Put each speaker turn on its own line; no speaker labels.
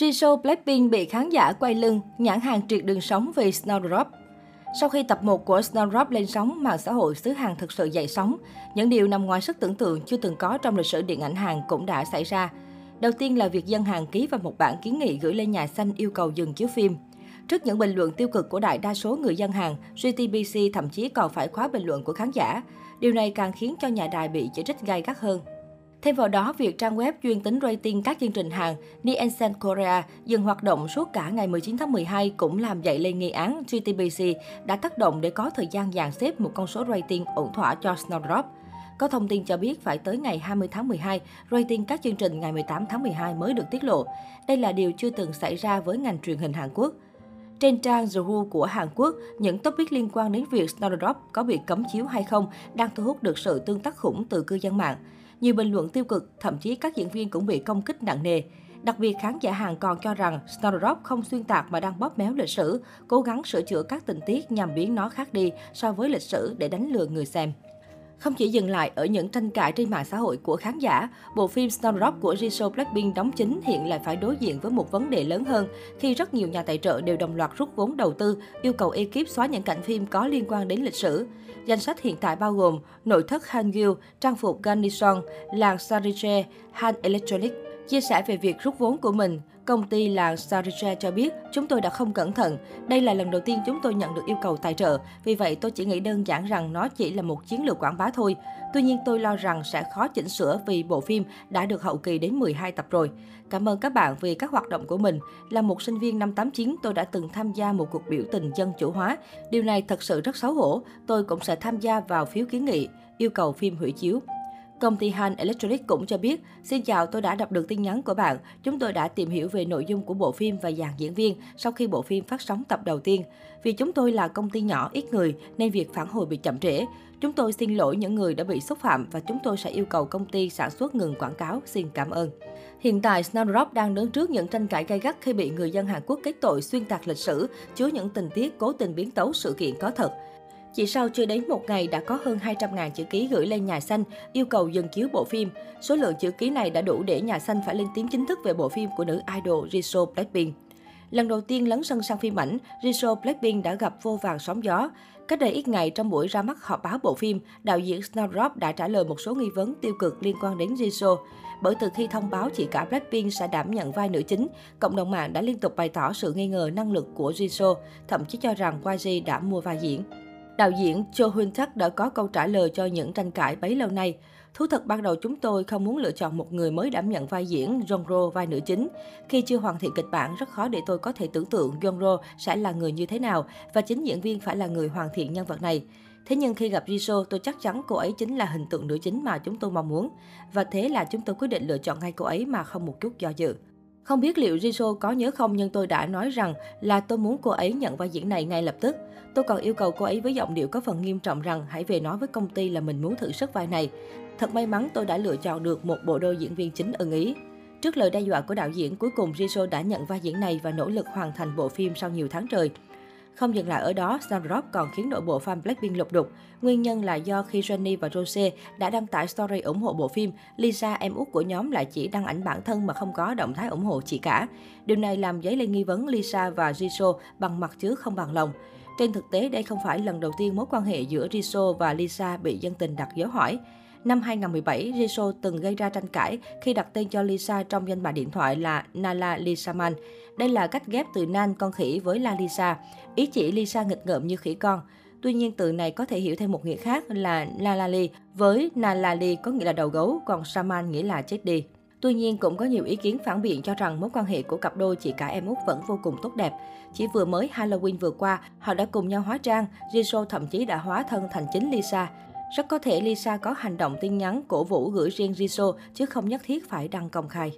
Jisoo Blackpink bị khán giả quay lưng, nhãn hàng triệt đường sống vì Snowdrop. Sau khi tập 1 của Snowdrop lên sóng, mạng xã hội xứ Hàn thực sự dậy sóng. Những điều nằm ngoài sức tưởng tượng chưa từng có trong lịch sử điện ảnh Hàn cũng đã xảy ra. Đầu tiên là việc dân Hàn ký vào một bản kiến nghị gửi lên nhà xanh yêu cầu dừng chiếu phim. Trước những bình luận tiêu cực của đại đa số người dân Hàn, JTBC thậm chí còn phải khóa bình luận của khán giả. Điều này càng khiến cho nhà đài bị chỉ trích gay gắt hơn. Thêm vào đó, việc trang web chuyên tính rating các chương trình hàng Nielsen Korea dừng hoạt động suốt cả ngày 19 tháng 12 cũng làm dậy lên nghi án GTBC đã tác động để có thời gian dàn xếp một con số rating ổn thỏa cho Snowdrop. Có thông tin cho biết phải tới ngày 20 tháng 12, rating các chương trình ngày 18 tháng 12 mới được tiết lộ. Đây là điều chưa từng xảy ra với ngành truyền hình Hàn Quốc. Trên trang The Who của Hàn Quốc, những topic liên quan đến việc Snowdrop có bị cấm chiếu hay không đang thu hút được sự tương tác khủng từ cư dân mạng. Nhiều bình luận tiêu cực, thậm chí các diễn viên cũng bị công kích nặng nề. Đặc biệt, khán giả Hàn còn cho rằng Snowdrop không xuyên tạc mà đang bóp méo lịch sử, cố gắng sửa chữa các tình tiết nhằm biến nó khác đi so với lịch sử để đánh lừa người xem. Không chỉ dừng lại ở những tranh cãi trên mạng xã hội của khán giả, bộ phim Snowdrop của Jisoo Blackpink đóng chính hiện lại phải đối diện với một vấn đề lớn hơn khi rất nhiều nhà tài trợ đều đồng loạt rút vốn đầu tư, yêu cầu ekip xóa những cảnh phim có liên quan đến lịch sử. Danh sách hiện tại bao gồm nội thất Hangul, trang phục Garnison, làng Sariche, Han Electronic. Chia sẻ về việc rút vốn của mình, Công ty là Saricha cho biết, chúng tôi đã không cẩn thận. Đây là lần đầu tiên chúng tôi nhận được yêu cầu tài trợ. Vì vậy, tôi chỉ nghĩ đơn giản rằng nó chỉ là một chiến lược quảng bá thôi. Tuy nhiên, tôi lo rằng sẽ khó chỉnh sửa vì bộ phim đã được hậu kỳ đến 12 tập rồi. Cảm ơn các bạn vì các hoạt động của mình. Là một sinh viên năm 89, tôi đã từng tham gia một cuộc biểu tình dân chủ hóa. Điều này thật sự rất xấu hổ. Tôi cũng sẽ tham gia vào phiếu kiến nghị, yêu cầu phim hủy chiếu. Công ty Han Electronic cũng cho biết, Xin chào, tôi đã đọc được tin nhắn của bạn. Chúng tôi đã tìm hiểu về nội dung của bộ phim và dàn diễn viên sau khi bộ phim phát sóng tập đầu tiên. Vì chúng tôi là công ty nhỏ, ít người, nên việc phản hồi bị chậm trễ. Chúng tôi xin lỗi những người đã bị xúc phạm và chúng tôi sẽ yêu cầu công ty sản xuất ngừng quảng cáo. Xin cảm ơn. Hiện tại, Snowdrop đang đứng trước những tranh cãi gay gắt khi bị người dân Hàn Quốc kết tội xuyên tạc lịch sử, chứa những tình tiết cố tình biến tấu sự kiện có thật. Chỉ sau chưa đến một ngày đã có hơn 200.000 chữ ký gửi lên nhà xanh yêu cầu dừng chiếu bộ phim. Số lượng chữ ký này đã đủ để nhà xanh phải lên tiếng chính thức về bộ phim của nữ idol Jisoo Blackpink. Lần đầu tiên lấn sân sang phim ảnh, Jisoo Blackpink đã gặp vô vàng sóng gió. Cách đây ít ngày trong buổi ra mắt họp báo bộ phim, đạo diễn Snowdrop đã trả lời một số nghi vấn tiêu cực liên quan đến Jisoo. Bởi từ khi thông báo chị cả Blackpink sẽ đảm nhận vai nữ chính, cộng đồng mạng đã liên tục bày tỏ sự nghi ngờ năng lực của Jisoo, thậm chí cho rằng YG đã mua vai diễn. Đạo diễn Cho Huynh Thắc đã có câu trả lời cho những tranh cãi bấy lâu nay. Thú thật ban đầu chúng tôi không muốn lựa chọn một người mới đảm nhận vai diễn Jongro vai nữ chính. Khi chưa hoàn thiện kịch bản, rất khó để tôi có thể tưởng tượng Jongro sẽ là người như thế nào và chính diễn viên phải là người hoàn thiện nhân vật này. Thế nhưng khi gặp Jisoo, tôi chắc chắn cô ấy chính là hình tượng nữ chính mà chúng tôi mong muốn. Và thế là chúng tôi quyết định lựa chọn ngay cô ấy mà không một chút do dự. Không biết liệu Jisoo có nhớ không nhưng tôi đã nói rằng là tôi muốn cô ấy nhận vai diễn này ngay lập tức. Tôi còn yêu cầu cô ấy với giọng điệu có phần nghiêm trọng rằng hãy về nói với công ty là mình muốn thử sức vai này. Thật may mắn tôi đã lựa chọn được một bộ đôi diễn viên chính ưng ý. Trước lời đe dọa của đạo diễn, cuối cùng Jisoo đã nhận vai diễn này và nỗ lực hoàn thành bộ phim sau nhiều tháng trời. Không dừng lại ở đó, Soundrock còn khiến nội bộ fan Blackpink lục đục. Nguyên nhân là do khi Jennie và Rose đã đăng tải story ủng hộ bộ phim, Lisa, em út của nhóm lại chỉ đăng ảnh bản thân mà không có động thái ủng hộ chị cả. Điều này làm dấy lên nghi vấn Lisa và Jisoo bằng mặt chứ không bằng lòng. Trên thực tế, đây không phải lần đầu tiên mối quan hệ giữa Jisoo và Lisa bị dân tình đặt dấu hỏi. Năm 2017, Jisoo từng gây ra tranh cãi khi đặt tên cho Lisa trong danh bạ điện thoại là Nala Lisaman. Đây là cách ghép từ Nan con khỉ với La Lisa, ý chỉ Lisa nghịch ngợm như khỉ con. Tuy nhiên từ này có thể hiểu thêm một nghĩa khác là Nalali với Nalali có nghĩa là đầu gấu, còn Saman nghĩa là chết đi. Tuy nhiên, cũng có nhiều ý kiến phản biện cho rằng mối quan hệ của cặp đôi chị cả em út vẫn vô cùng tốt đẹp. Chỉ vừa mới Halloween vừa qua, họ đã cùng nhau hóa trang, Jisoo thậm chí đã hóa thân thành chính Lisa. Rất có thể Lisa có hành động tin nhắn cổ vũ gửi riêng Jisoo chứ không nhất thiết phải đăng công khai.